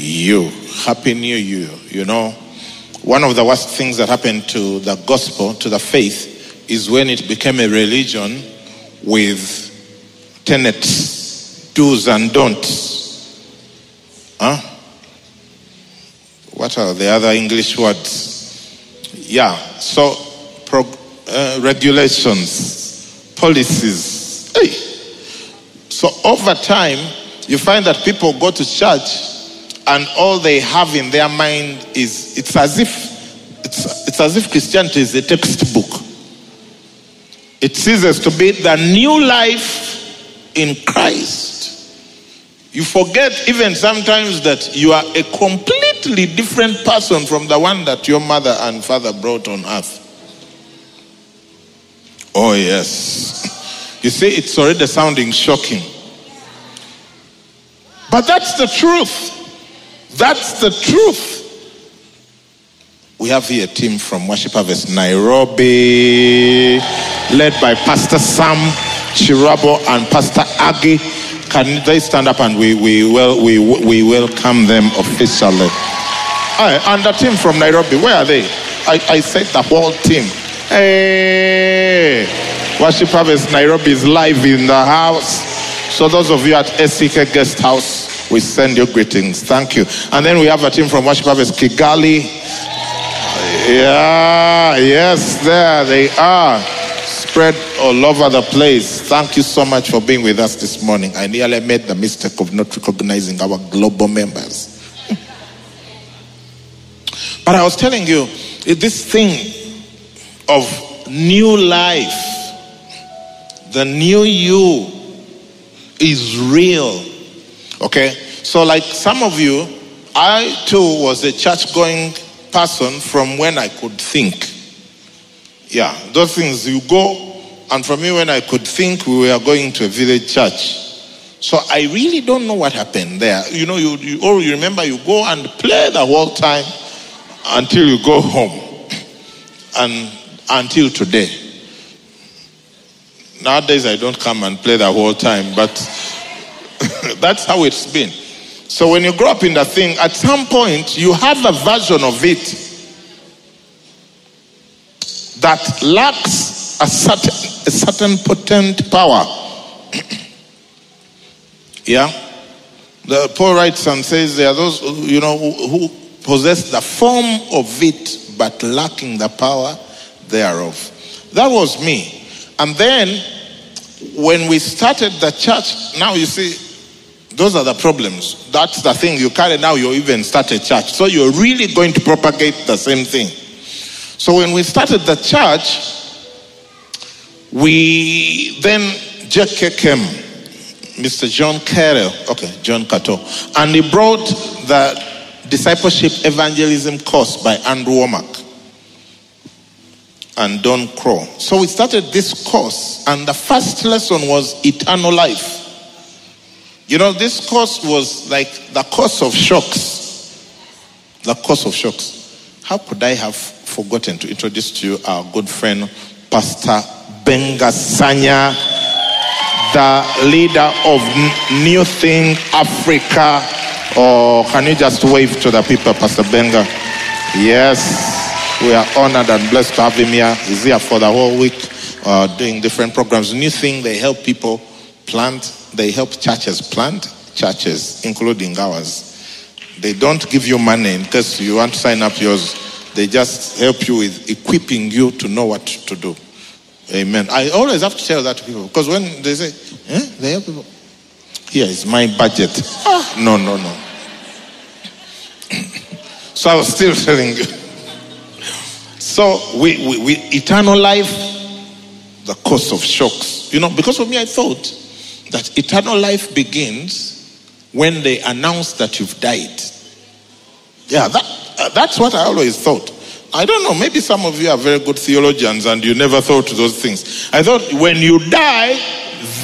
You. Happy New Year. You know, one of the worst things that happened to the gospel, to the faith, is when it became a religion with tenets, do's and don'ts. Huh? What are the other English words? Yeah, so pro, uh, regulations, policies. Hey. So over time, you find that people go to church and all they have in their mind is it's as if it's, it's as if Christianity is a textbook. It ceases to be the new life in Christ. You forget even sometimes that you are a completely different person from the one that your mother and father brought on earth. Oh, yes. You see, it's already sounding shocking. But that's the truth. That's the truth. We have here a team from Worship Harvest Nairobi, led by Pastor Sam Chirabo and Pastor Aggie. Can they stand up and we, we, will, we, we welcome them officially? And the team from Nairobi, where are they? I, I said the whole team. Hey, Worship Harvest Nairobi is live in the house. So those of you at SCK Guest House, we send you greetings. Thank you. And then we have a team from Worship Harvest Kigali. Yeah, yes, there they are. Spread all over the place. Thank you so much for being with us this morning. I nearly made the mistake of not recognizing our global members. but I was telling you, this thing of new life, the new you, is real. Okay? So, like some of you, I too was a church going person from when I could think. Yeah, those things you go, and from me when I could think, we were going to a village church. So I really don't know what happened there. You know, you, you or you remember you go and play the whole time until you go home. And until today. Nowadays, I don't come and play the whole time, but that's how it's been. So when you grow up in that thing, at some point, you have a version of it that lacks a certain, a certain potent power. yeah? The Paul writes and says there are those, you know, who, who possess the form of it, but lacking the power thereof. That was me. And then when we started the church, now you see, those are the problems. That's the thing you carry now, you even start a church. So you're really going to propagate the same thing. So when we started the church, we then JK came, Mr. John Carroll, okay, John Cato, and he brought the discipleship evangelism course by Andrew Wommack and Don Krow. So we started this course, and the first lesson was eternal life. You know, this course was like the course of shocks. The course of shocks. How could I have forgotten to introduce to you our good friend, Pastor Benga Sanya, the leader of New Thing Africa? Or can you just wave to the people, Pastor Benga? Yes. We are honored and blessed to have him here. He's here for the whole week uh, doing different programs. New thing, they help people plant, they help churches plant churches, including ours. They don't give you money in case you want to sign up yours. They just help you with equipping you to know what to do. Amen. I always have to tell that to people because when they say, eh, they help people. Here is my budget. Ah, no, no, no. so I was still telling you. So we, we, we, eternal life, the course of shocks. You know, because for me, I thought that eternal life begins when they announce that you've died. Yeah, that uh, that's what I always thought. I don't know, maybe some of you are very good theologians and you never thought those things. I thought when you die,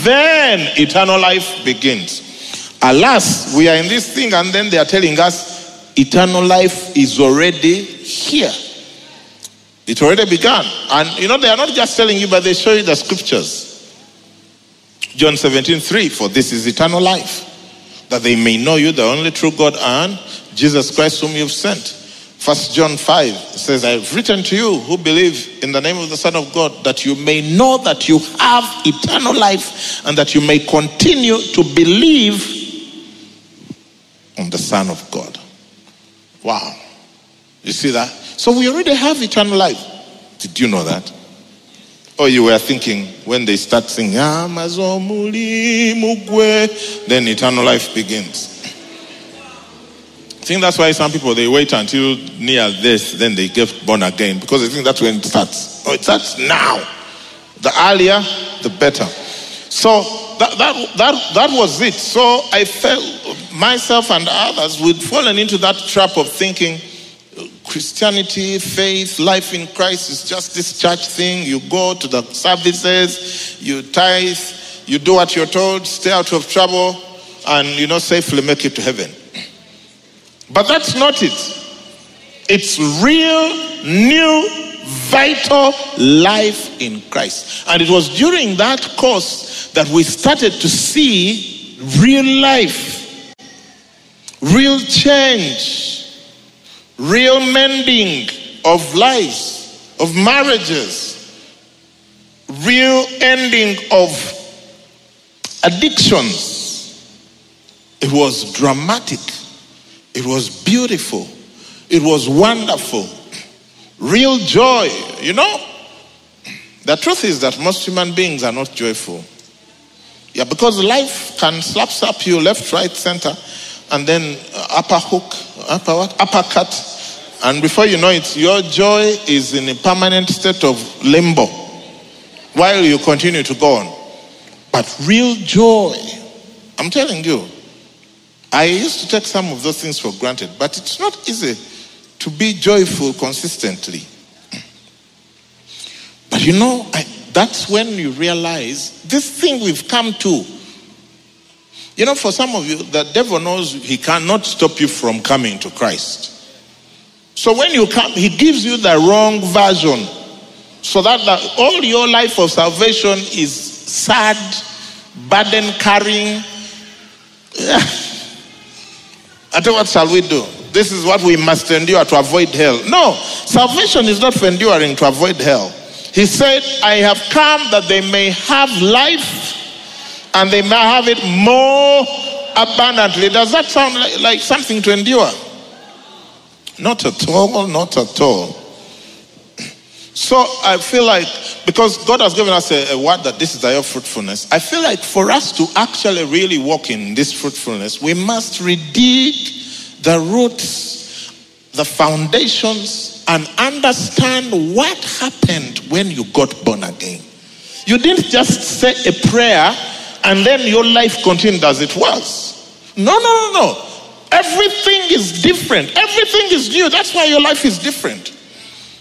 then eternal life begins. Alas, we are in this thing, and then they are telling us eternal life is already here. It already began. And you know, they are not just telling you, but they show you the scriptures. John 17, 3, for this is eternal life, that they may know you, the only true God, and Jesus Christ, whom you've sent. First John 5 says, I have written to you who believe in the name of the Son of God, that you may know that you have eternal life and that you may continue to believe on the Son of God. Wow. You see that? So we already have eternal life. Did you know that? Or you were thinking when they start singing, "Amazomuli ah, mugwe," then eternal life begins. I think that's why some people they wait until near this, then they get born again because they think that's when it starts. Oh, it starts now. The earlier, the better. So that, that, that, that was it. So I felt myself and others we'd fallen into that trap of thinking Christianity, faith, life in Christ is just this church thing. You go to the services, you tithe, you do what you're told, stay out of trouble, and you know, safely make it to heaven. But that's not it. It's real, new, vital life in Christ. And it was during that course that we started to see real life, real change, real mending of lives, of marriages, real ending of addictions. It was dramatic. It was beautiful. It was wonderful. Real joy. You know, the truth is that most human beings are not joyful. Yeah, because life can slap slap you left, right, center, and then uh, upper hook, upper what? Uppercut. And before you know it, your joy is in a permanent state of limbo while you continue to go on. But real joy, I'm telling you, I used to take some of those things for granted, but it's not easy to be joyful consistently. But you know, I, that's when you realize this thing we've come to. You know, for some of you, the devil knows he cannot stop you from coming to Christ. So when you come, he gives you the wrong version so that the, all your life of salvation is sad, burden carrying. I tell what shall we do? This is what we must endure to avoid hell. No, salvation is not for enduring to avoid hell. He said, I have come that they may have life and they may have it more abundantly. Does that sound like, like something to endure? Not at all, not at all. So I feel like because God has given us a, a word that this is our fruitfulness, I feel like for us to actually really walk in this fruitfulness, we must redig the roots, the foundations, and understand what happened when you got born again. You didn't just say a prayer and then your life continued as it was. No, no, no, no. Everything is different. Everything is new. That's why your life is different.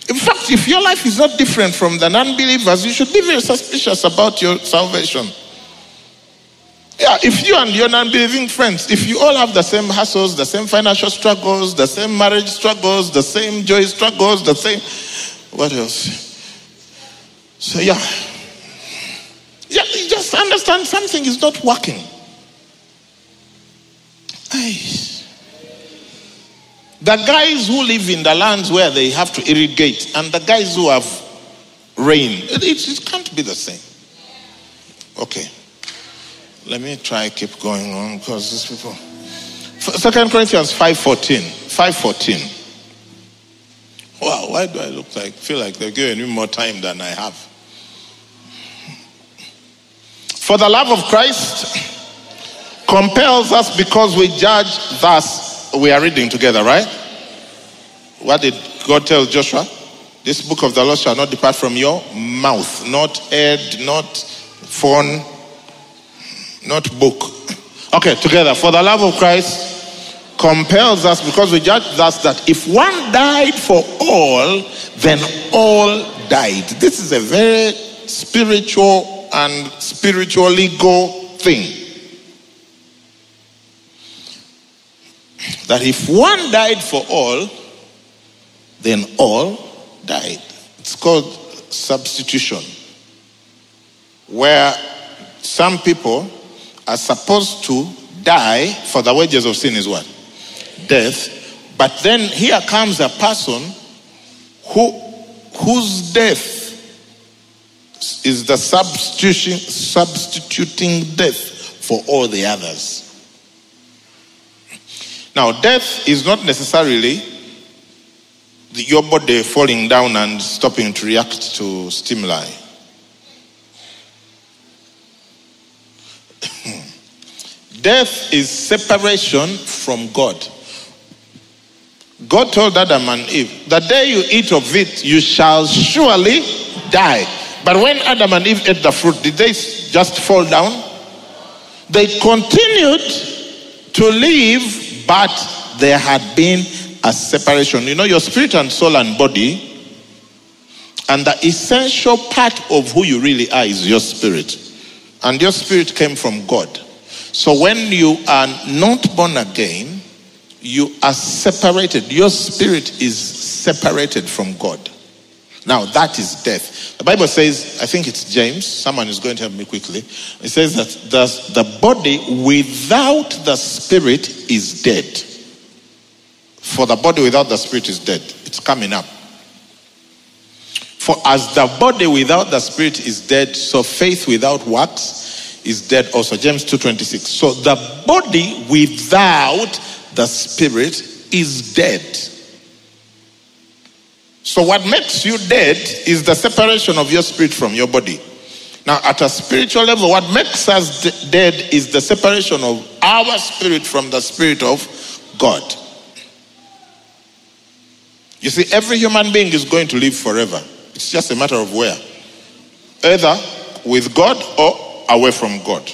In fact, if your life is not different from the non believers, you should be very suspicious about your salvation. Yeah, if you and your non believing friends, if you all have the same hassles, the same financial struggles, the same marriage struggles, the same joy struggles, the same. What else? So, yeah. Just understand something is not working. Aye. The guys who live in the lands where they have to irrigate and the guys who have rain, it, it can't be the same. Okay. Let me try keep going on because these people. Second Corinthians 5.14. 5.14. Wow, why do I look like, feel like they're giving me more time than I have? For the love of Christ compels us because we judge thus. We are reading together, right? What did God tell Joshua? This book of the law shall not depart from your mouth, not head, not phone, not book. Okay, together. For the love of Christ compels us because we judge thus that if one died for all, then all died. This is a very spiritual and spiritual legal thing. That if one died for all, then all died. It's called substitution, where some people are supposed to die for the wages of sin is what? Death. But then here comes a person who whose death is the substitution substituting death for all the others. Now, death is not necessarily your body falling down and stopping to react to stimuli. Death is separation from God. God told Adam and Eve, The day you eat of it, you shall surely die. But when Adam and Eve ate the fruit, did they just fall down? They continued to live, but there had been a separation. You know, your spirit and soul and body, and the essential part of who you really are is your spirit. And your spirit came from God. So when you are not born again, you are separated. Your spirit is separated from God. Now that is death. The Bible says, I think it's James, someone is going to help me quickly. It says that the, body without the spirit is dead. For the body without the spirit is dead. It's coming up. For as the body without the spirit is dead, so faith without works is dead also. James 2:26. So the body without the spirit is dead. So what makes you dead is the separation of your spirit from your body. Now, at a spiritual level, what makes us de- dead is the separation of our spirit from the spirit of God. You see, every human being is going to live forever. It's just a matter of where. Either with God or away from God.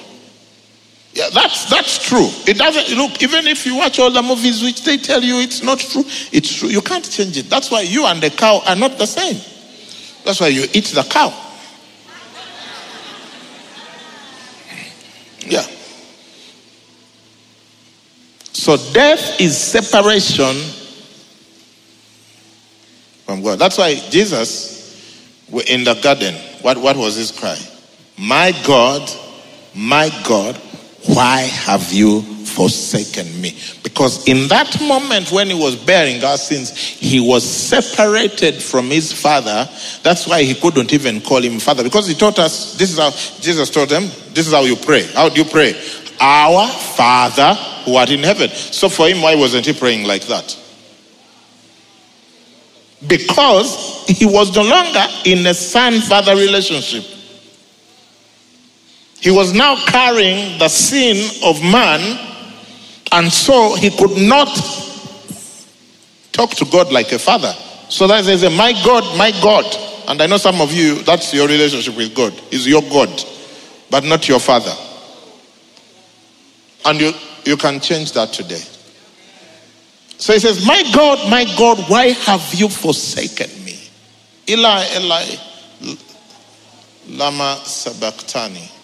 Yeah, that's that's true. It doesn't look even if you watch all the movies which they tell you it's not true, it's true. You can't change it. That's why you and the cow are not the same. That's why you eat the cow. Yeah. So death is separation from God. That's why Jesus in the garden, what, what was his cry? My God, my God, why have you forsaken me? Because in that moment when he was bearing our sins, he was separated from his father. That's why he couldn't even call him father. Because he taught us, this is how Jesus taught them, this is how you pray. How do you pray? Our Father who art in heaven. So for him, why wasn't he praying like that? Because he was no longer in a son father relationship. He was now carrying the sin of man, and so he could not talk to God like a father. So that a my God, my God. And I know some of you, that's your relationship with God. Is your God, but not your father. And you, you can change that today. So he says, My God, my God, why have you forsaken me? Eli, Eli, Lama Sabachthani.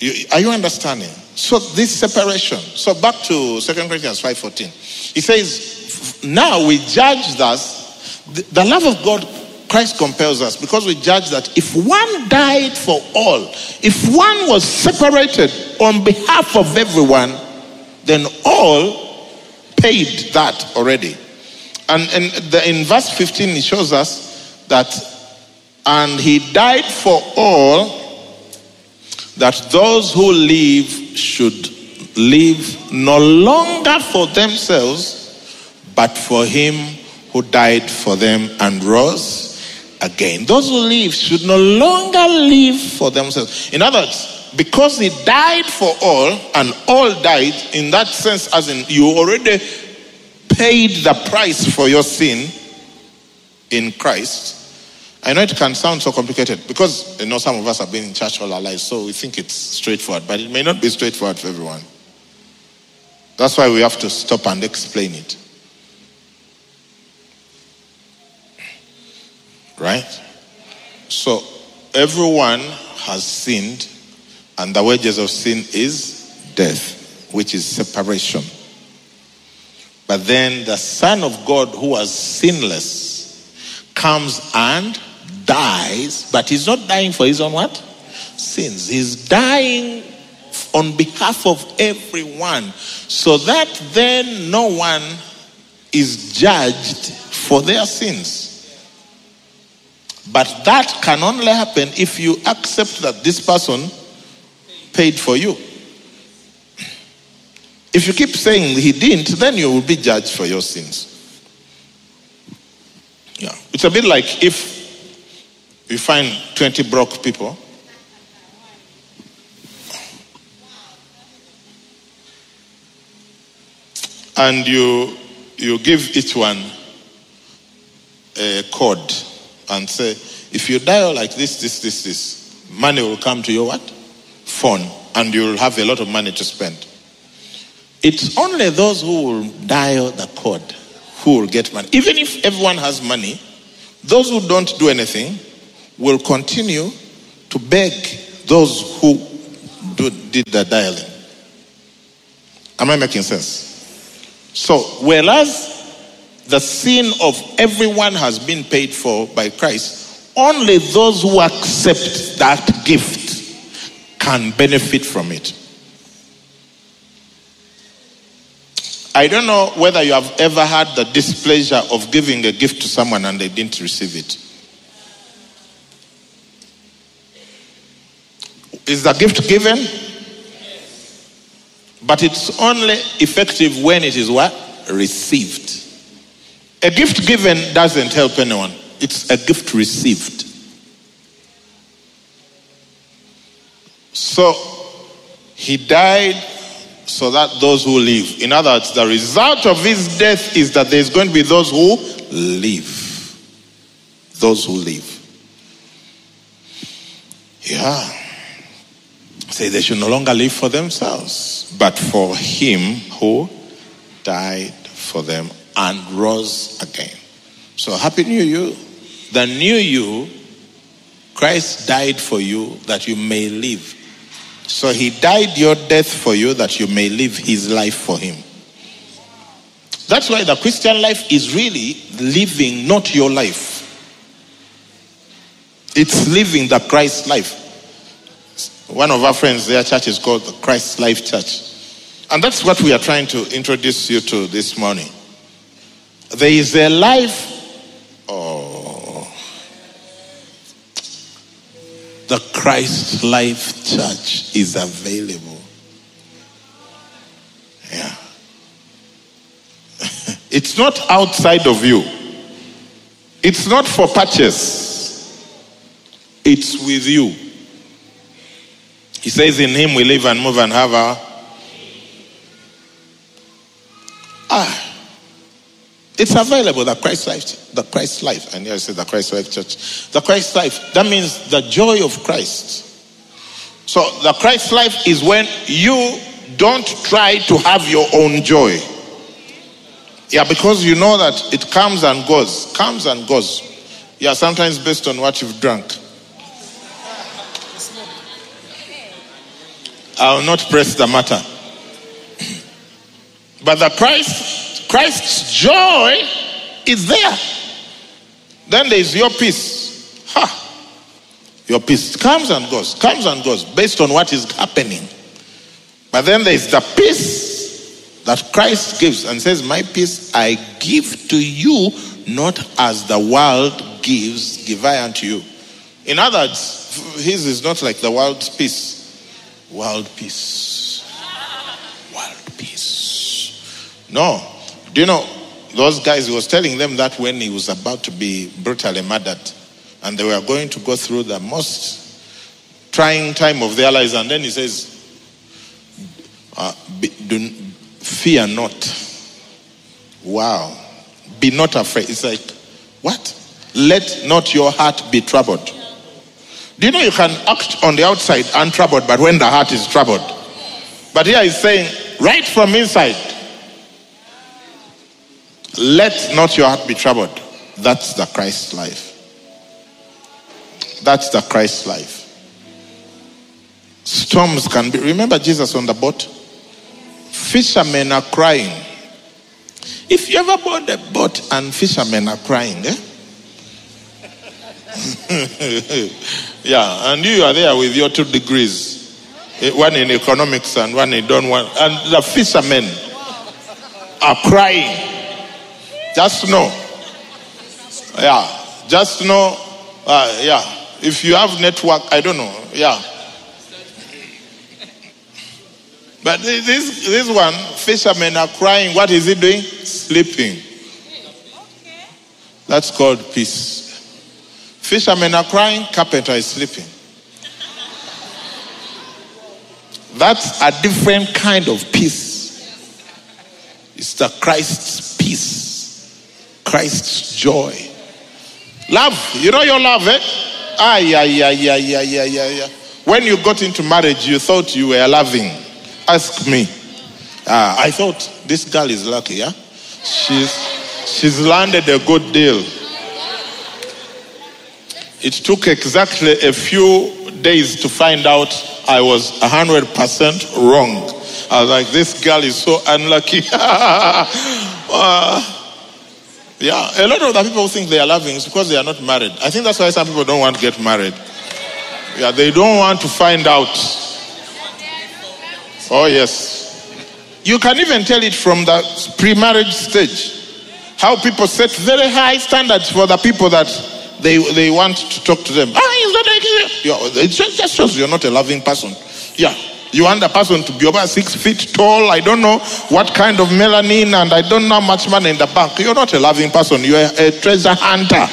You, are you understanding? So this separation. So back to 2 Corinthians 5.14. He says, now we judge thus, the, the love of God, Christ compels us because we judge that if one died for all, if one was separated on behalf of everyone, then all paid that already. And, and the, in verse 15, it shows us that, and he died for all that those who live should live no longer for themselves, but for him who died for them and rose again. Those who live should no longer live for themselves. In other words, because he died for all and all died, in that sense, as in you already paid the price for your sin in Christ I know it can sound so complicated because you know some of us have been in church all our lives, so we think it's straightforward, but it may not be straightforward for everyone. That's why we have to stop and explain it. Right? So, everyone has sinned, and the wages of sin is death, which is separation. But then the Son of God, who was sinless, comes and dies, but he's not dying for his own what? Sins. He's dying on behalf of everyone, so that then no one is judged for their sins. But that can only happen if you accept that this person paid for you. If you keep saying he didn't, then you will be judged for your sins. Yeah. It's a bit like if you find 20 broke people and you you give each one a code and say, if you dial like this, this, this, this, money will come to your what? Phone, and you'll have a lot of money to spend. It's only those who will dial the code who will get money. Even if everyone has money, those who don't do anything will continue to beg those who do, did the dialing. Am I making sense? So, whereas the sin of everyone has been paid for by Christ, only those who accept that gift can benefit from it. I don't know whether you have ever had the displeasure of giving a gift to someone and they didn't receive it. Is the gift given? But it's only effective when it is what? Received. A gift given doesn't help anyone. It's a gift received. So he died so that those who live. In other words, the result of his death is that there's going to be those who live. Those who live. Yeah. Say they should no longer live for themselves, but for him who died for them and rose again. So, Happy New Year. The new you, Christ died for you that you may live. So, He died your death for you that you may live His life for Him. That's why the Christian life is really living not your life, it's living the Christ life. One of our friends, their church is called the Christ Life Church. And that's what we are trying to introduce you to this morning. There is a life. Oh. The Christ Life Church is available. Yeah. it's not outside of you, it's not for purchase, it's with you. He says, In Him we live and move and have our. Ah. It's available, the Christ life, the Christ life. And here I say the Christ life church. The Christ life, that means the joy of Christ. So the Christ life is when you don't try to have your own joy. Yeah, because you know that it comes and goes, comes and goes. Yeah, sometimes based on what you've drunk. I will not press the matter. But the Christ Christ's joy is there. Then there is your peace. Ha! Your peace comes and goes, comes and goes based on what is happening. But then there is the peace that Christ gives and says, My peace I give to you, not as the world gives, give I unto you. In other words, his is not like the world's peace. World peace. World peace. No. Do you know, those guys, he was telling them that when he was about to be brutally murdered, and they were going to go through the most trying time of their lives, and then he says, uh, be, do, Fear not. Wow. Be not afraid. It's like, what? Let not your heart be troubled. Do you know you can act on the outside untroubled, but when the heart is troubled? But here he's saying, right from inside, Let not your heart be troubled. That's the Christ life. That's the Christ life. Storms can be. Remember Jesus on the boat? Fishermen are crying. If you ever board a boat and fishermen are crying, eh? yeah, and you are there with your two degrees, eh, one in economics and one in don't want, and the fishermen are crying. Just know, yeah, just know, uh, yeah. If you have network, I don't know, yeah. But this this one, fishermen are crying. What is he doing? Sleeping. That's called peace. Fishermen are crying, carpenter is sleeping. That's a different kind of peace. It's the Christ's peace, Christ's joy. Love, you know your love, eh? Ah, yeah, yeah, yeah, yeah, yeah, yeah, yeah. When you got into marriage, you thought you were loving. Ask me. Ah, I thought this girl is lucky, yeah? She's she's landed a good deal. It took exactly a few days to find out I was 100% wrong. I was like, this girl is so unlucky. uh, yeah, a lot of the people think they are loving is because they are not married. I think that's why some people don't want to get married. Yeah, they don't want to find out. Oh, yes. You can even tell it from the pre marriage stage. How people set very high standards for the people that they, they want to talk to them. Ah, he's not like It just, just shows you're not a loving person. Yeah. You want a person to be over six feet tall. I don't know what kind of melanin and I don't know how much money in the bank. You're not a loving person. You're a treasure hunter.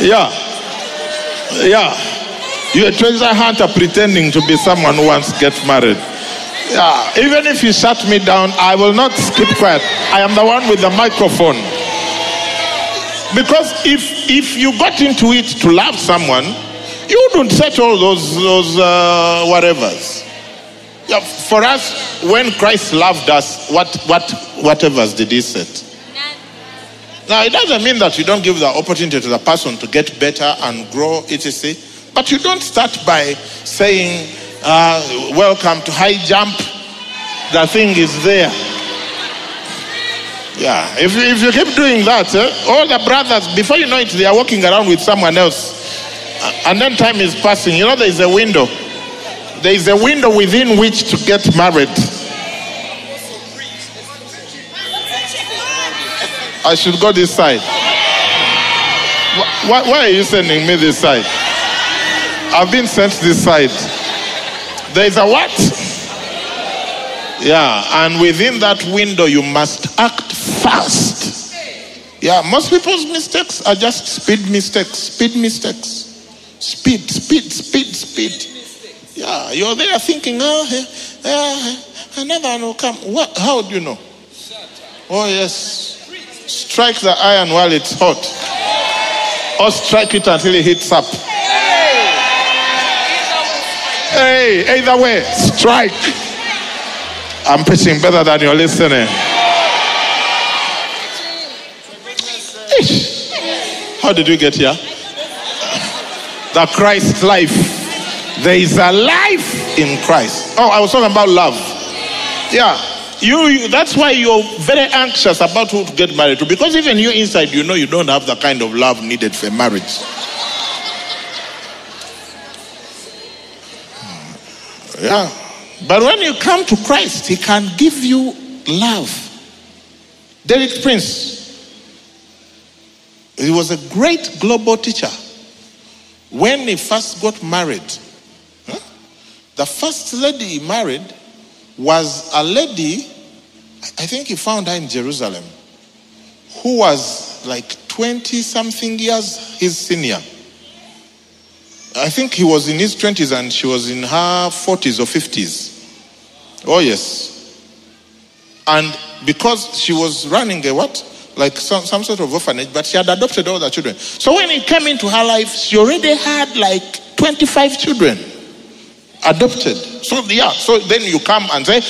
Yeah. Yeah. You're a treasure hunter pretending to be someone who wants to get married. Yeah, even if you shut me down, I will not keep quiet. I am the one with the microphone. Because if if you got into it to love someone, you wouldn't set all those those uh, whatevers. Yeah, for us, when Christ loved us, what what whatevers did He set? Now it doesn't mean that you don't give the opportunity to the person to get better and grow, etc. But you don't start by saying uh, welcome to high jump. The thing is there. Yeah, if you, if you keep doing that, eh, all the brothers, before you know it, they are walking around with someone else. And then time is passing. You know, there is a window. There is a window within which to get married. I should go this side. Why, why are you sending me this side? I've been sent this side. There is a what? Yeah, and within that window, you must act fast. Yeah, most people's mistakes are just speed mistakes, speed mistakes. Speed, speed, speed, speed. Yeah, you're there thinking, oh, yeah, another one will come. What? How do you know? Oh, yes. Strike the iron while it's hot, or strike it until it heats up. Hey, either way, strike. I'm preaching better than you're listening. How did we get here? The Christ life. There is a life in Christ. Oh, I was talking about love. Yeah. You, you, that's why you're very anxious about who to get married to because even you inside you know you don't have the kind of love needed for marriage Yeah. But when you come to Christ, He can give you love. Derek Prince, he was a great global teacher. When he first got married, the first lady he married was a lady, I think he found her in Jerusalem, who was like 20 something years his senior. I think he was in his 20s and she was in her 40s or 50s. Oh, yes. And because she was running a what? Like some, some sort of orphanage, but she had adopted all the children. So when he came into her life, she already had like 25 children adopted. So, yeah, so then you come and say,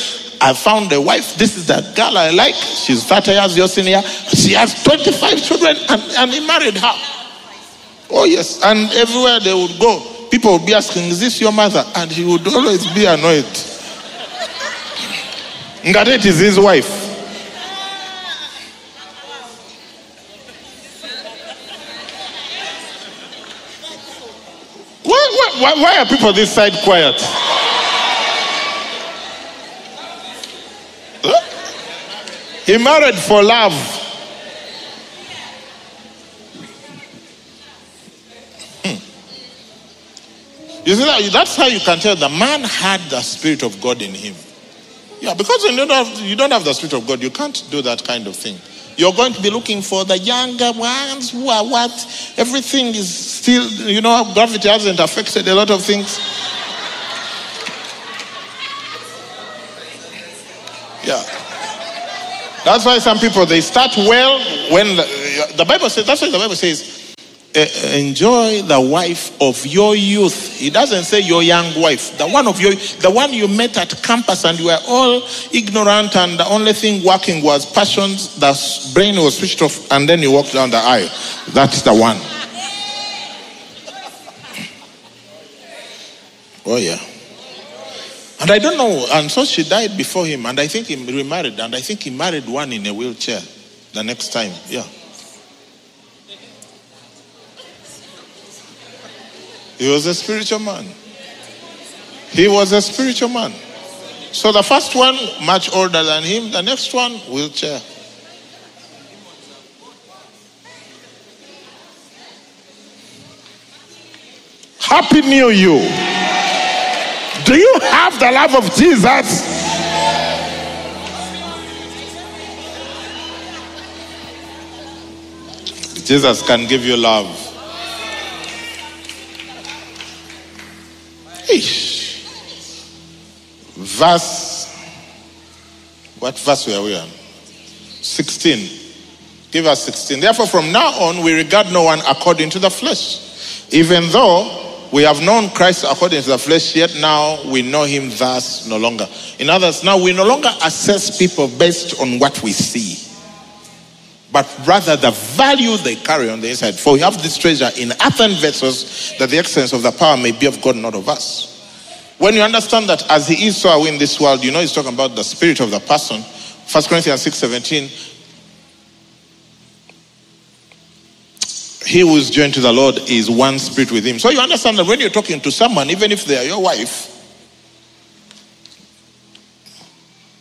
I found a wife. This is the girl I like. She's 30 years your senior. She has 25 children, and, and he married her. Oh, yes. And everywhere they would go, people would be asking, Is this your mother? And he would always be annoyed. Ngaret is his wife. Why, why, why are people this side quiet? He married for love. You see that that's how you can tell the man had the spirit of God in him. Yeah, because you don't have you don't have the spirit of God, you can't do that kind of thing. You're going to be looking for the younger ones who are what? Everything is still, you know, gravity hasn't affected a lot of things. Yeah. That's why some people they start well when the, the Bible says. That's why the Bible says, "E- Eh, "Enjoy the wife of your youth." He doesn't say your young wife. The one of your, the one you met at campus, and you were all ignorant, and the only thing working was passions. The brain was switched off, and then you walked down the aisle. That's the one. Oh yeah. And I don't know, and so she died before him, and I think he remarried, and I think he married one in a wheelchair the next time. Yeah. He was a spiritual man. He was a spiritual man. So the first one, much older than him, the next one, wheelchair. Happy New Year. Do you have the love of Jesus? Jesus can give you love. Eesh. Verse, what verse were we on? 16. Give us 16. Therefore, from now on, we regard no one according to the flesh. Even though we have known Christ according to the flesh, yet now we know him thus no longer. In others, now we no longer assess people based on what we see, but rather the value they carry on the inside. For we have this treasure in earthen vessels, that the excellence of the power may be of God, not of us. When you understand that as he is, so are we in this world, you know he's talking about the spirit of the person. 1 Corinthians 6 17. He who is joined to the Lord is one spirit with him. So you understand that when you're talking to someone, even if they are your wife,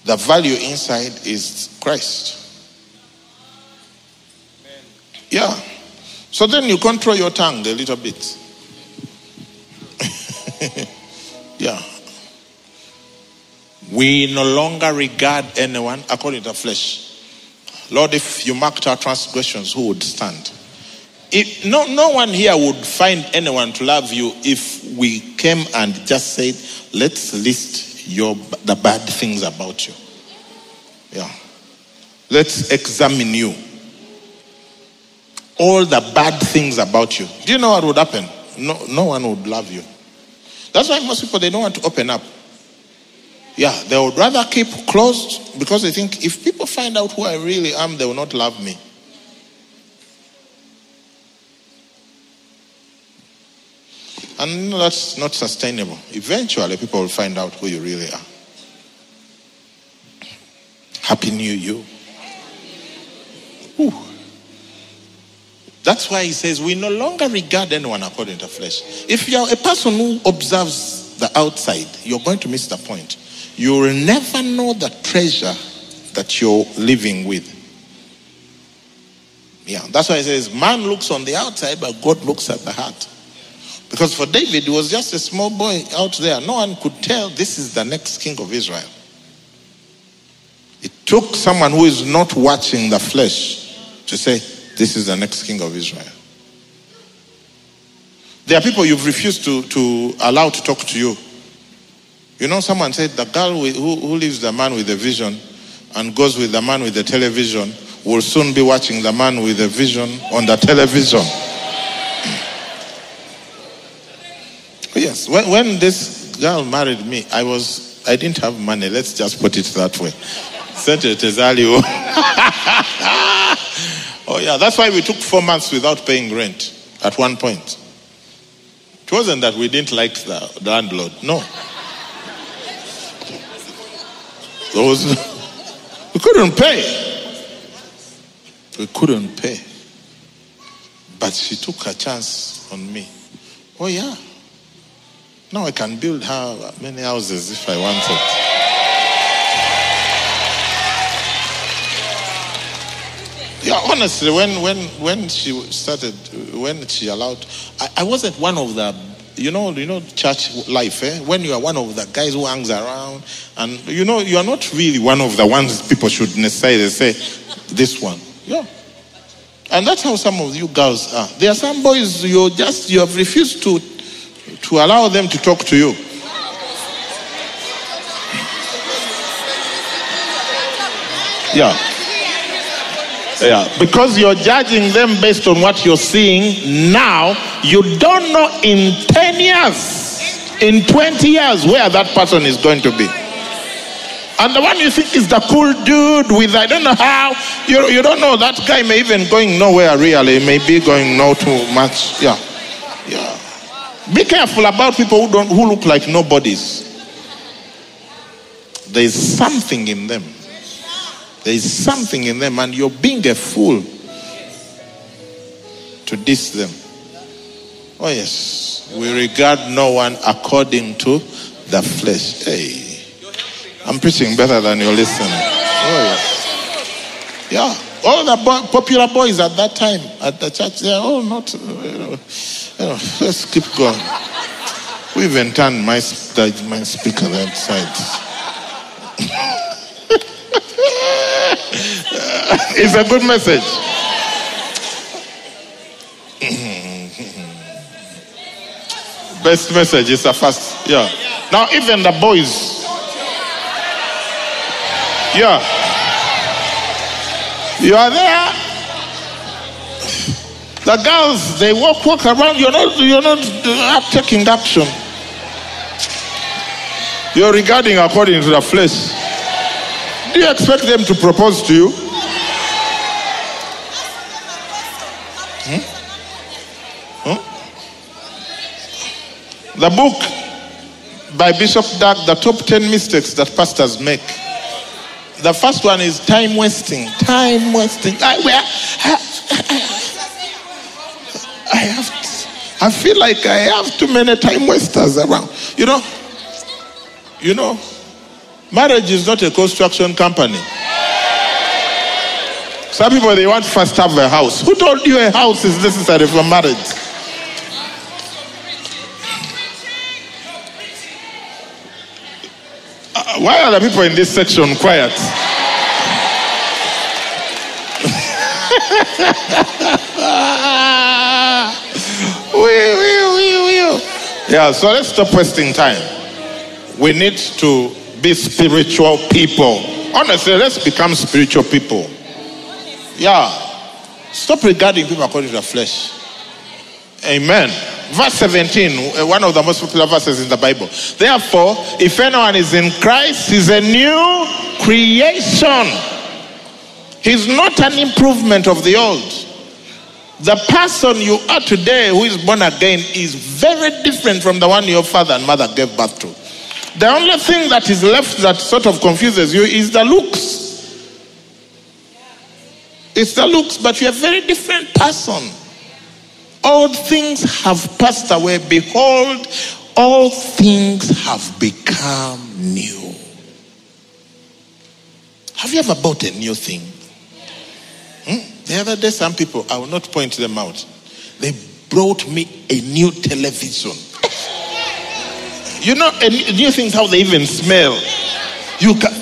the value inside is Christ. Yeah. So then you control your tongue a little bit. yeah. We no longer regard anyone according to flesh. Lord, if you marked our transgressions, who would stand? If, no, no one here would find anyone to love you if we came and just said, let's list your, the bad things about you. Yeah. Let's examine you. All the bad things about you. Do you know what would happen? No, no one would love you. That's why most people, they don't want to open up. Yeah, they would rather keep closed because they think if people find out who I really am, they will not love me. And you that's not sustainable. Eventually, people will find out who you really are. Happy New Year. Whew. That's why he says we no longer regard anyone according to flesh. If you're a person who observes the outside, you're going to miss the point. You will never know the treasure that you're living with. Yeah, that's why he says man looks on the outside, but God looks at the heart. Because for David, he was just a small boy out there. No one could tell this is the next king of Israel. It took someone who is not watching the flesh to say, This is the next king of Israel. There are people you've refused to, to allow to talk to you. You know, someone said the girl with, who, who leaves the man with the vision and goes with the man with the television will soon be watching the man with the vision on the television. Yes, when, when this girl married me, I was I didn't have money. Let's just put it that way. Sent to Tezali. oh, yeah. That's why we took four months without paying rent at one point. It wasn't that we didn't like the, the landlord. No. There was, we couldn't pay. We couldn't pay. But she took her chance on me. Oh, yeah. Now I can build her many houses if I wanted. Yeah, honestly, when when when she started, when she allowed, I, I wasn't one of the, you know, you know, church life. Eh? When you are one of the guys who hangs around, and you know, you are not really one of the ones people should necessarily say, this one. Yeah. And that's how some of you girls are. There are some boys you just you have refused to to allow them to talk to you. Yeah. Yeah, because you're judging them based on what you're seeing now, you don't know in 10 years, in 20 years, where that person is going to be. And the one you think is the cool dude with I don't know how, you, you don't know that guy may even going nowhere really, may be going no too much. Yeah. Yeah. Be careful about people who don't who look like nobodies. There is something in them. There is something in them, and you're being a fool to diss them. Oh, yes. We regard no one according to the flesh. Hey. I'm preaching better than you're listening. Oh, yes. Yeah. All the boy, popular boys at that time at the church, they are all not. You know, you know, let's keep going. We even turned my, my speaker that side. it's a good message. Best message is a fast. Yeah. Now, even the boys. Yeah. You are there. The girls, they walk, walk around. You're not, you're not uh, taking action. You're regarding according to the flesh. Do you expect them to propose to you? Hmm? Hmm? The book by Bishop Dag, The Top 10 Mistakes That Pastors Make. The first one is time wasting. Time wasting. I, I, I have. I feel like I have too many time wasters around. You know. You know. Marriage is not a construction company. Some people they want first have a house. Who told you a house is necessary for marriage? Uh, why are the people in this section quiet? Yeah, so let's stop wasting time. We need to be spiritual people. Honestly, let's become spiritual people. Yeah. Stop regarding people according to the flesh. Amen. Verse 17, uh, one of the most popular verses in the Bible. Therefore, if anyone is in Christ, he's a new creation. He's not an improvement of the old. The person you are today who is born again is very different from the one your father and mother gave birth to. The only thing that is left that sort of confuses you is the looks. It's the looks, but you're a very different person. All things have passed away. Behold, all things have become new. Have you ever bought a new thing? Hmm? The other day, some people, I will not point them out, they brought me a new television. You know, and new things how they even smell. You can.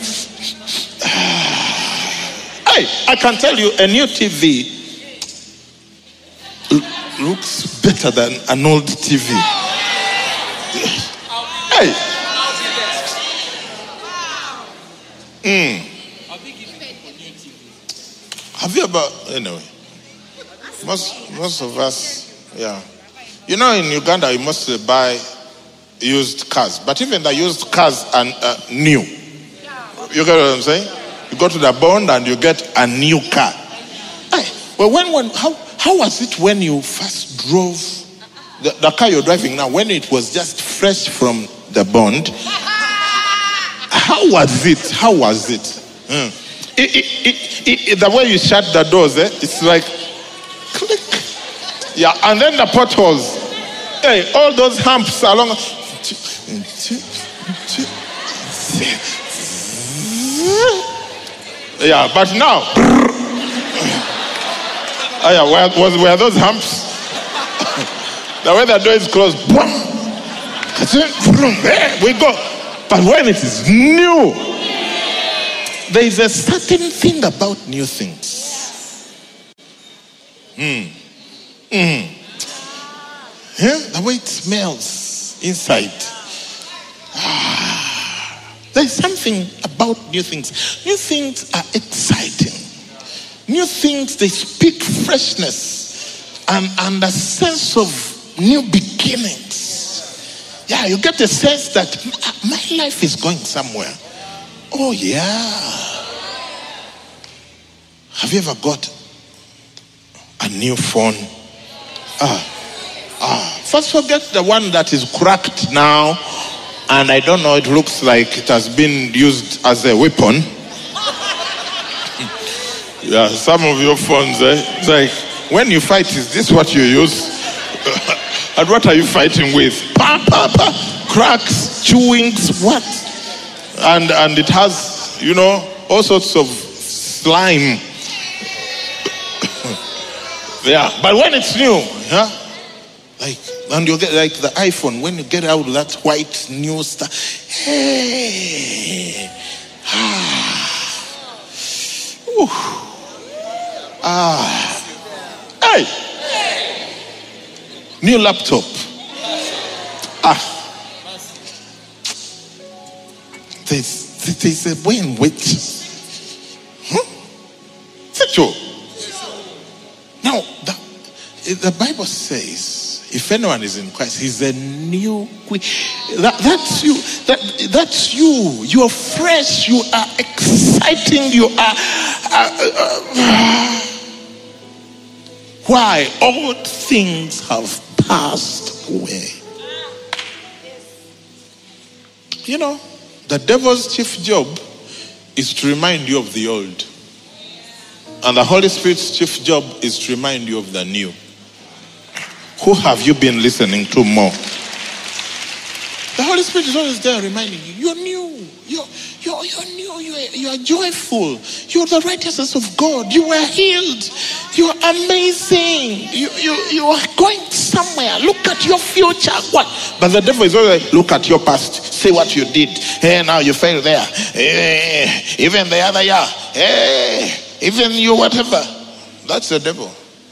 hey, I can tell you, a new TV looks better than an old TV. Hey. Mm. Have you ever anyway? Most most of us, yeah. You know, in Uganda, you must buy used cars. But even the used cars are uh, new. You get what I'm saying? You go to the bond and you get a new car. Aye. Well, when, when, how, how was it when you first drove the, the car you're driving now, when it was just fresh from the bond? How was it? How was it? Mm. It, it, it, the way you shut the doors, eh? it's like click. Yeah, and then the potholes. Hey, all those humps along. Yeah, but now. Oh yeah, where, was, were those humps? the way the door is closed, boom, we go. But when it is new, there is a certain thing about new things. Mm. Mm. Yeah, the way it smells inside. There's something about new things. New things are exciting. New things, they speak freshness and, and a sense of new beginnings. Yeah, you get the sense that my life is going somewhere. Oh, yeah. Have you ever got a new phone? Ah, ah. First, forget the one that is cracked now, and I don't know, it looks like it has been used as a weapon. yeah, some of your phones, eh? It's like, when you fight, is this what you use? and what are you fighting with? Pa, pa, pa. Cracks, chewings, what? and and it has you know all sorts of slime yeah but when it's new yeah like and you get like the iphone when you get out that white new stuff hey ah Ooh. ah hey new laptop ah there's, there's a way in which. Is true? Now, the, the Bible says, if anyone is in Christ, he's a new queen. That, that's you. That, that's you. You are fresh. You are exciting. You are. Uh, uh, uh, why? All things have passed away. You know, the devil's chief job is to remind you of the old. And the Holy Spirit's chief job is to remind you of the new. Who have you been listening to more? The Holy Spirit is always there reminding you, you're new. You're, you're, you're new. You're, you're joyful. You're the righteousness of God. You were healed. You're amazing. You, you, you are going somewhere. Look at your future. What? But the devil is always look at your past. See what you did. Hey, now you failed there. Hey, even the other year. Hey, even you whatever. That's the devil.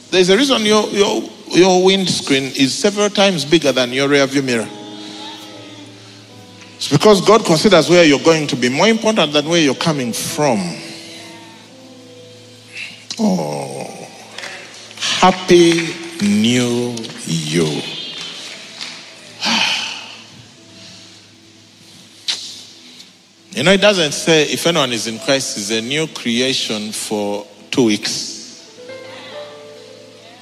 There's a reason your, your, your windscreen is several times bigger than your rear view mirror. It's because God considers where you're going to be more important than where you're coming from. Oh, happy new you. You know, it doesn't say if anyone is in Christ is a new creation for two weeks.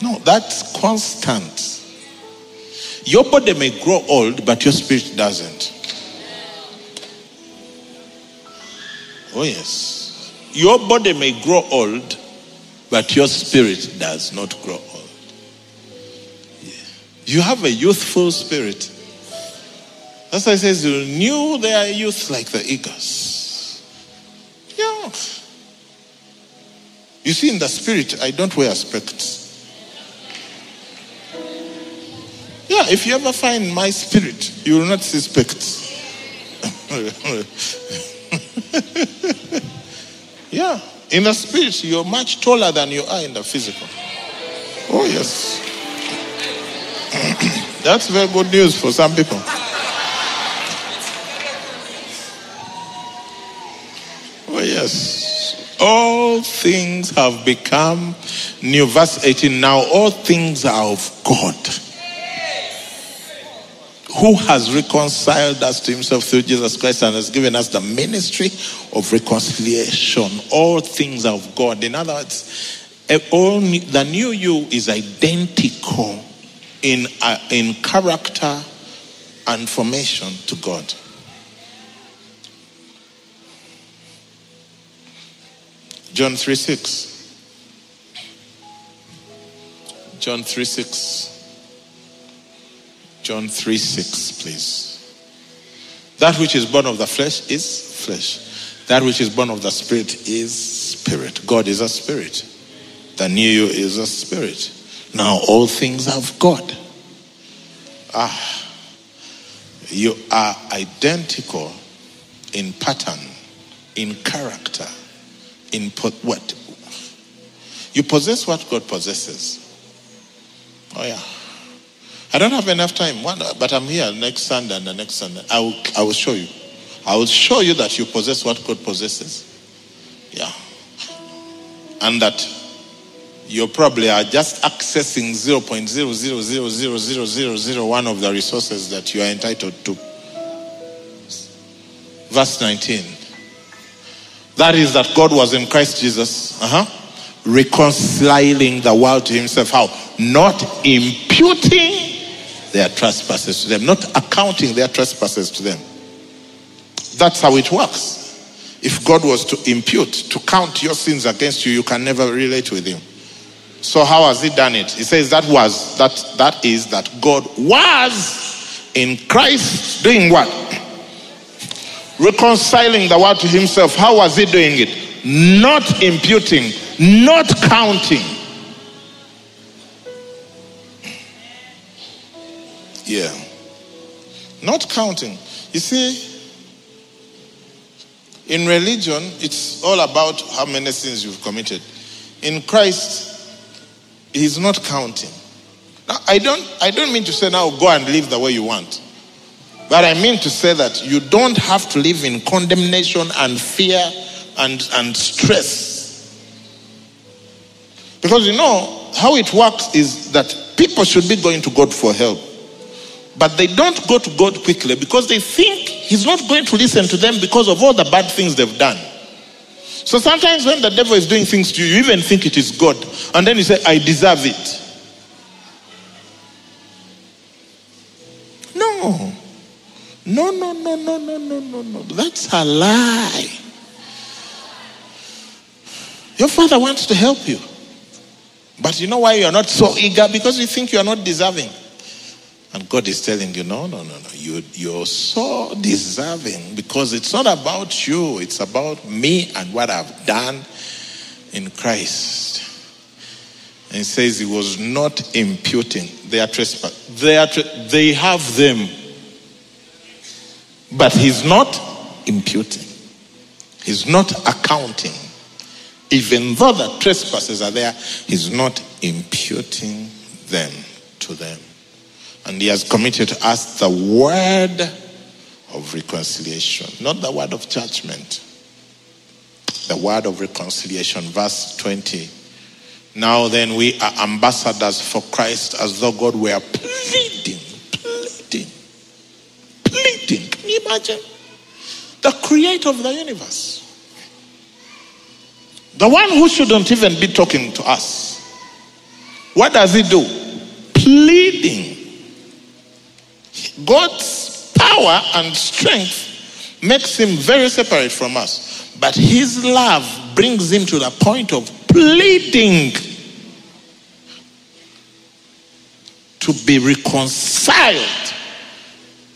No, that's constant. Your body may grow old, but your spirit doesn't. Oh, yes. Your body may grow old, but your spirit does not grow old. Yeah. You have a youthful spirit. That's why it says, You knew their youth like the eagles. Yeah. You see, in the spirit, I don't wear spectacles. Yeah, if you ever find my spirit, you will not suspect. yeah, in the spirit, you're much taller than you are in the physical. Oh, yes. That's very good news for some people. Oh, yes. All things have become new. Verse 18 Now all things are of God, who has reconciled us to himself through Jesus Christ and has given us the ministry of reconciliation. All things are of God. In other words, eh, all, the new you is identical in, uh, in character and formation to God. John 3 6. John 3 6. John 3 6, please. That which is born of the flesh is flesh. That which is born of the spirit is spirit. God is a spirit. The new you is a spirit. Now all things have God. Ah, you are identical in pattern, in character, in po- what? You possess what God possesses. Oh, yeah. I don't have enough time, but I'm here next Sunday and the next Sunday. I will, I will show you. I will show you that you possess what God possesses. Yeah. And that you probably are just accessing 0.0000001 of the resources that you are entitled to. Verse 19. That is that God was in Christ Jesus, uh-huh, reconciling the world to himself. How? Not imputing their trespasses to them, not accounting their trespasses to them. That's how it works. If God was to impute, to count your sins against you, you can never relate with Him. So how has He done it? He says that was that that is that God was in Christ doing what? Reconciling the world to Himself. How was He doing it? Not imputing, not counting. Yeah. Not counting. You see, in religion, it's all about how many sins you've committed. In Christ, He's not counting. Now, I don't, I don't mean to say now go and live the way you want. But I mean to say that you don't have to live in condemnation and fear and, and stress. Because you know, how it works is that people should be going to God for help. But they don't go to God quickly because they think He's not going to listen to them because of all the bad things they've done. So sometimes when the devil is doing things to you, you even think it is God. And then you say, I deserve it. No. No, no, no, no, no, no, no, no. That's a lie. Your father wants to help you. But you know why you are not so eager? Because you think you are not deserving. And God is telling you, no, no, no, no. You, you're so deserving because it's not about you, it's about me and what I've done in Christ. And he says he was not imputing their trespass. They, are, they have them, but he's not imputing. He's not accounting. Even though the trespasses are there, he's not imputing them to them. And he has committed to us the word of reconciliation, not the word of judgment. The word of reconciliation, verse 20. Now then, we are ambassadors for Christ as though God were pleading, pleading, pleading. Can you imagine? The creator of the universe. The one who shouldn't even be talking to us. What does he do? Pleading God's power and strength makes him very separate from us. But his love brings him to the point of pleading to be reconciled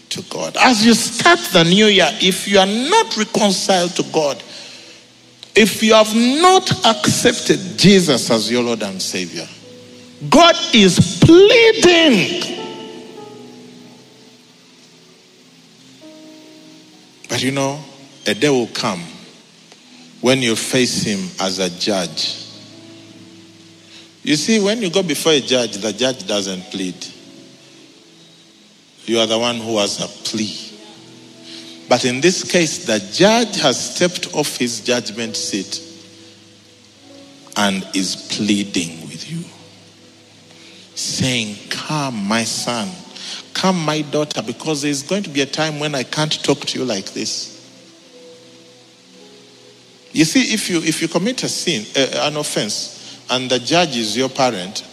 to God. As you start the new year, if you are not reconciled to God, if you have not accepted Jesus as your Lord and Savior, God is pleading But you know, a day will come when you face him as a judge. You see, when you go before a judge, the judge doesn't plead. You are the one who has a plea. But in this case, the judge has stepped off his judgment seat and is pleading with you, saying, Come, my son, Come, my daughter, because there's going to be a time when I can't talk to you like this. You see, if you if you commit a sin, uh, an offense, and the judge is your parent,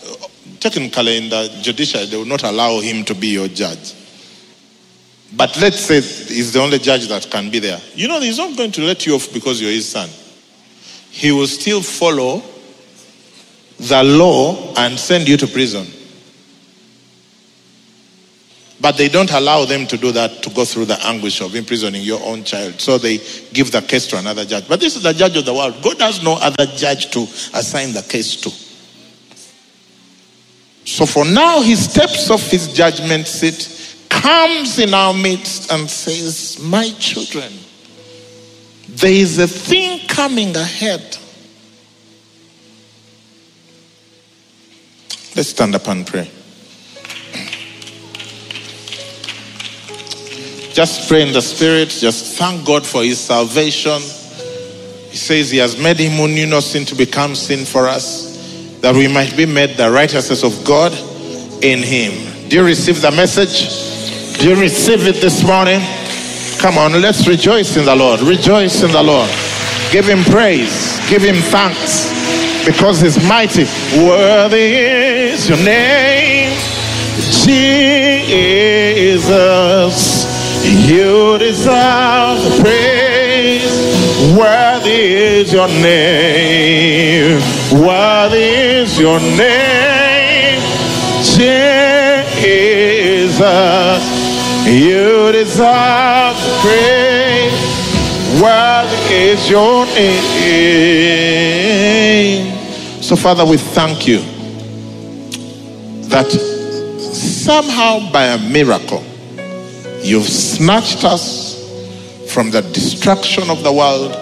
technically in the judiciary they will not allow him to be your judge. But let's say he's the only judge that can be there. You know, he's not going to let you off because you're his son. He will still follow the law and send you to prison. But they don't allow them to do that to go through the anguish of imprisoning your own child. So they give the case to another judge. But this is the judge of the world. God has no other judge to assign the case to. So for now, he steps off his judgment seat, comes in our midst, and says, My children, there is a thing coming ahead. Let's stand up and pray. Just pray in the Spirit. Just thank God for His salvation. He says He has made Him who knew no sin to become sin for us, that we might be made the righteousness of God in Him. Do you receive the message? Do you receive it this morning? Come on, let's rejoice in the Lord. Rejoice in the Lord. Give Him praise. Give Him thanks because He's mighty. Worthy is your name, Jesus. You deserve the praise. Worthy is your name. Worthy is your name, Jesus. You deserve the praise. Worthy is your name. So, Father, we thank you that somehow by a miracle, You've snatched us from the destruction of the world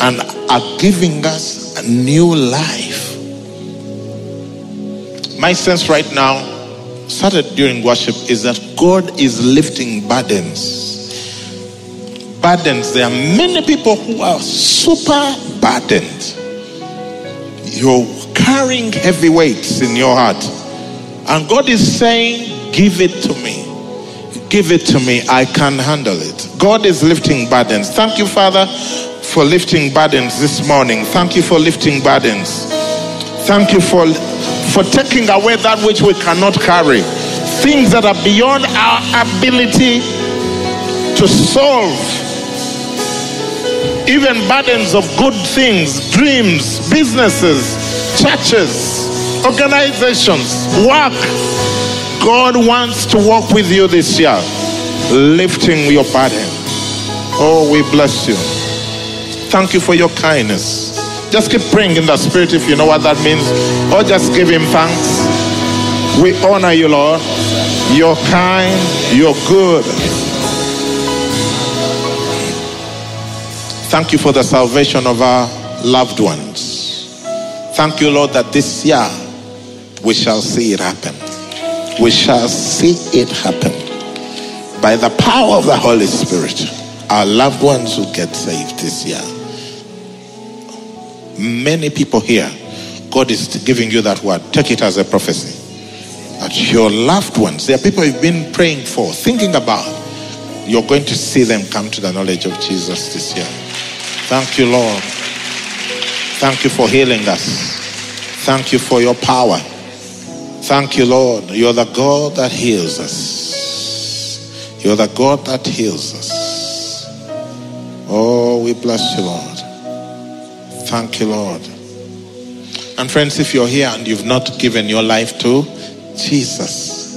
and are giving us a new life. My sense right now, started during worship, is that God is lifting burdens. Burdens. There are many people who are super burdened. You're carrying heavy weights in your heart. And God is saying, Give it to me. Give it to me. I can handle it. God is lifting burdens. Thank you, Father, for lifting burdens this morning. Thank you for lifting burdens. Thank you for, for taking away that which we cannot carry. Things that are beyond our ability to solve. Even burdens of good things, dreams, businesses, churches, organizations, work God wants to walk with you this year, lifting your burden. Oh, we bless you. Thank you for your kindness. Just keep praying in the spirit if you know what that means, or just give him thanks. We honor you, Lord. You're kind, you're good. Thank you for the salvation of our loved ones. Thank you, Lord, that this year we shall see it happen we shall see it happen. By the power of the Holy Spirit, our loved ones will get saved this year. Many people here, God is giving you that word. Take it as a prophecy. That your loved ones, there are people you've been praying for, thinking about, you're going to see them come to the knowledge of Jesus this year. Thank you, Lord. Thank you for healing us. Thank you for your power. Thank you, Lord. You're the God that heals us. You're the God that heals us. Oh, we bless you, Lord. Thank you, Lord. And friends, if you're here and you've not given your life to Jesus,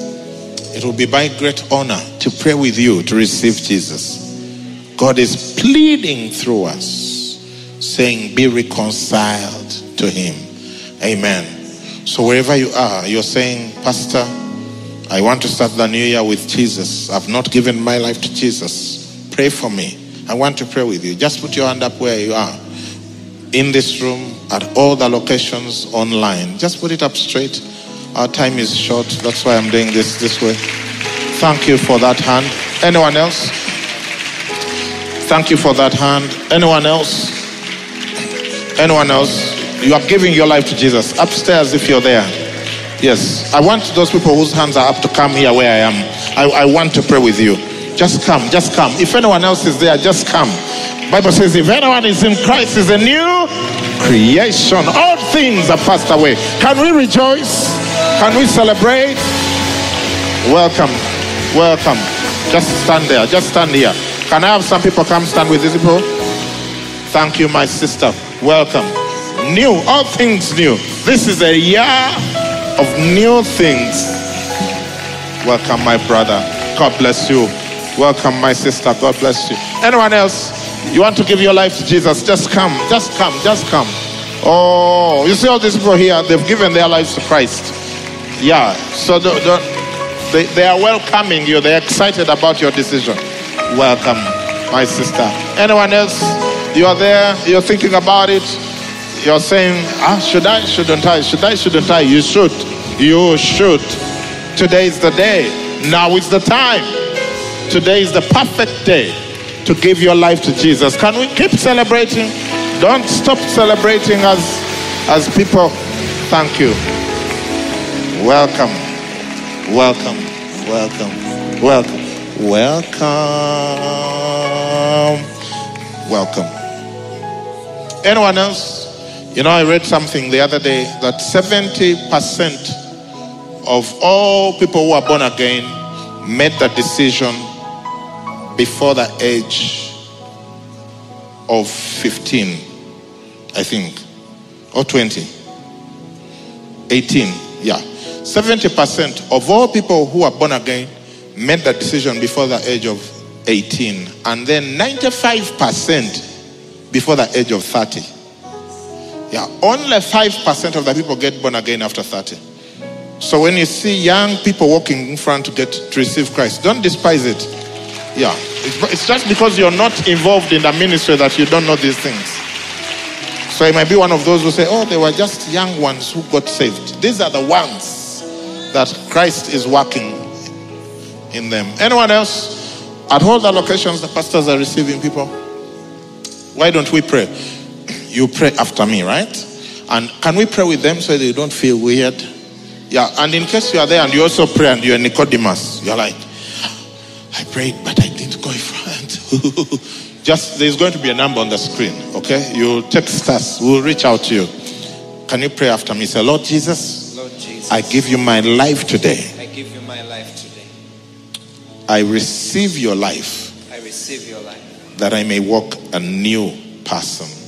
it will be my great honor to pray with you to receive Jesus. God is pleading through us, saying, Be reconciled to Him. Amen. So wherever you are, you're saying, Pastor, I want to start the new year with Jesus. I've not given my life to Jesus. Pray for me. I want to pray with you. Just put your hand up where you are. In this room, at all the locations online. Just put it up straight. Our time is short. That's why I'm doing this this way. Thank you for that hand. Anyone else? Thank you for that hand. Anyone else? Anyone else? You are giving your life to Jesus. Upstairs, if you're there. Yes. I want those people whose hands are up to come here where I am. I, I want to pray with you. Just come, just come. If anyone else is there, just come. Bible says, if anyone is in Christ, is a new creation. All things are passed away. Can we rejoice? Can we celebrate? Welcome, welcome. Just stand there. Just stand here. Can I have some people come stand with these people? Thank you, my sister. Welcome. New, all things new. This is a year of new things. Welcome, my brother. God bless you. Welcome, my sister. God bless you. Anyone else? You want to give your life to Jesus? Just come. Just come. Just come. Oh, you see all these people here? They've given their lives to Christ. Yeah. So the, the, they, they are welcoming you. They're excited about your decision. Welcome, my sister. Anyone else? You are there. You're thinking about it. You're saying, ah, should I? Shouldn't I? Should I? Shouldn't I? You should. You should. Today is the day. Now is the time. Today is the perfect day to give your life to Jesus. Can we keep celebrating? Don't stop celebrating as as people. Thank you. Welcome. Welcome. Welcome. Welcome. Welcome. Welcome. Anyone else? You know, I read something the other day that 70% of all people who are born again made that decision before the age of 15, I think, or 20, 18, yeah. 70% of all people who are born again made that decision before the age of 18, and then 95% before the age of 30. Yeah, only 5% of the people get born again after 30. So when you see young people walking in front to get to receive Christ, don't despise it. Yeah, it's, it's just because you're not involved in the ministry that you don't know these things. So it might be one of those who say, "Oh, they were just young ones who got saved." These are the ones that Christ is working in them. Anyone else? At all the locations, the pastors are receiving people. Why don't we pray? You pray after me, right? And can we pray with them so they don't feel weird? Yeah, and in case you are there and you also pray and you're Nicodemus, you're like, I prayed, but I didn't go in front. Just there's going to be a number on the screen, okay? You text us, we'll reach out to you. Can you pray after me? Say, Lord Jesus, Lord Jesus, I give you my life today. I give you my life today. I receive your life I receive your life that I may walk a new person.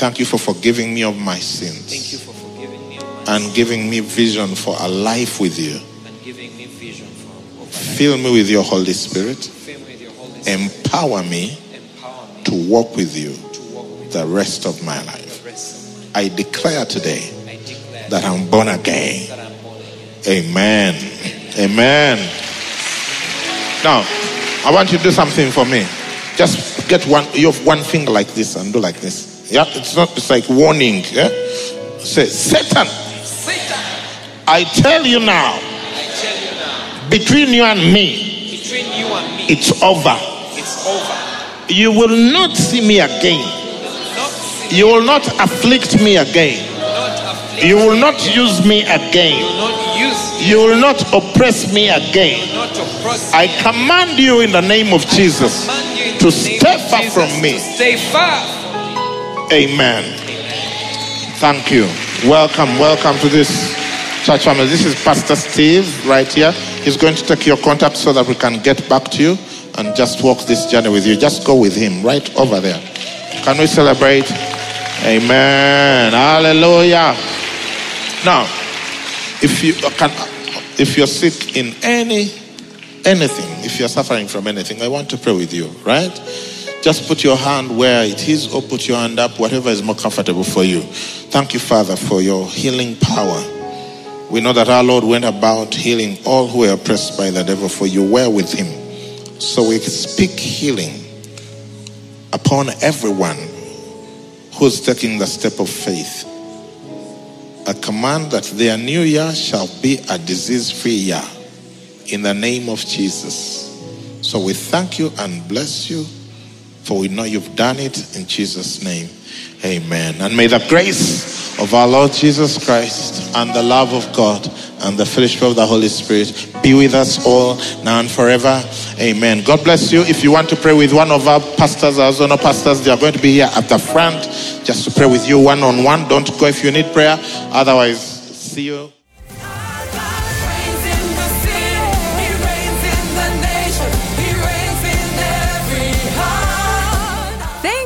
Thank you for forgiving me of my sins. Thank you for forgiving me of my and giving me vision for a life with you. and giving me vision for. Fill me with your Holy Spirit. Fill me with your Holy Spirit. Empower me Empower me to walk with you with the rest of my life. the rest of my life. I declare today I declare that I'm born again. that I'm born again. Amen. Amen. Now, I want you to do something for me. Just get one you have one finger like this and do like this. Yeah, it's not it's like warning. Yeah? Say, Satan, Satan, I tell you now, I tell you now, between you and me, between you and me, it's over. it's over. You will not see me again. Not You will not afflict me again. You will not use me again. You will not oppress me again. I command you in the name of Jesus you to stay far from me. Stay far. Amen. Thank you. Welcome, welcome to this church family. This is Pastor Steve right here. He's going to take your contact so that we can get back to you and just walk this journey with you. Just go with him right over there. Can we celebrate? Amen. Hallelujah. Now, if you can, if you're sick in any anything, if you're suffering from anything, I want to pray with you, right? Just put your hand where it is or put your hand up, whatever is more comfortable for you. Thank you, Father, for your healing power. We know that our Lord went about healing all who were oppressed by the devil, for you were with him. So we speak healing upon everyone who's taking the step of faith. I command that their new year shall be a disease free year in the name of Jesus. So we thank you and bless you, for we know you've done it in Jesus' name. Amen. And may the grace of our Lord Jesus Christ and the love of God and the fellowship of the Holy Spirit be with us all now and forever. Amen. God bless you. If you want to pray with one of our pastors, our zona pastors, they are going to be here at the front just to pray with you one on one. Don't go if you need prayer. Otherwise, see you.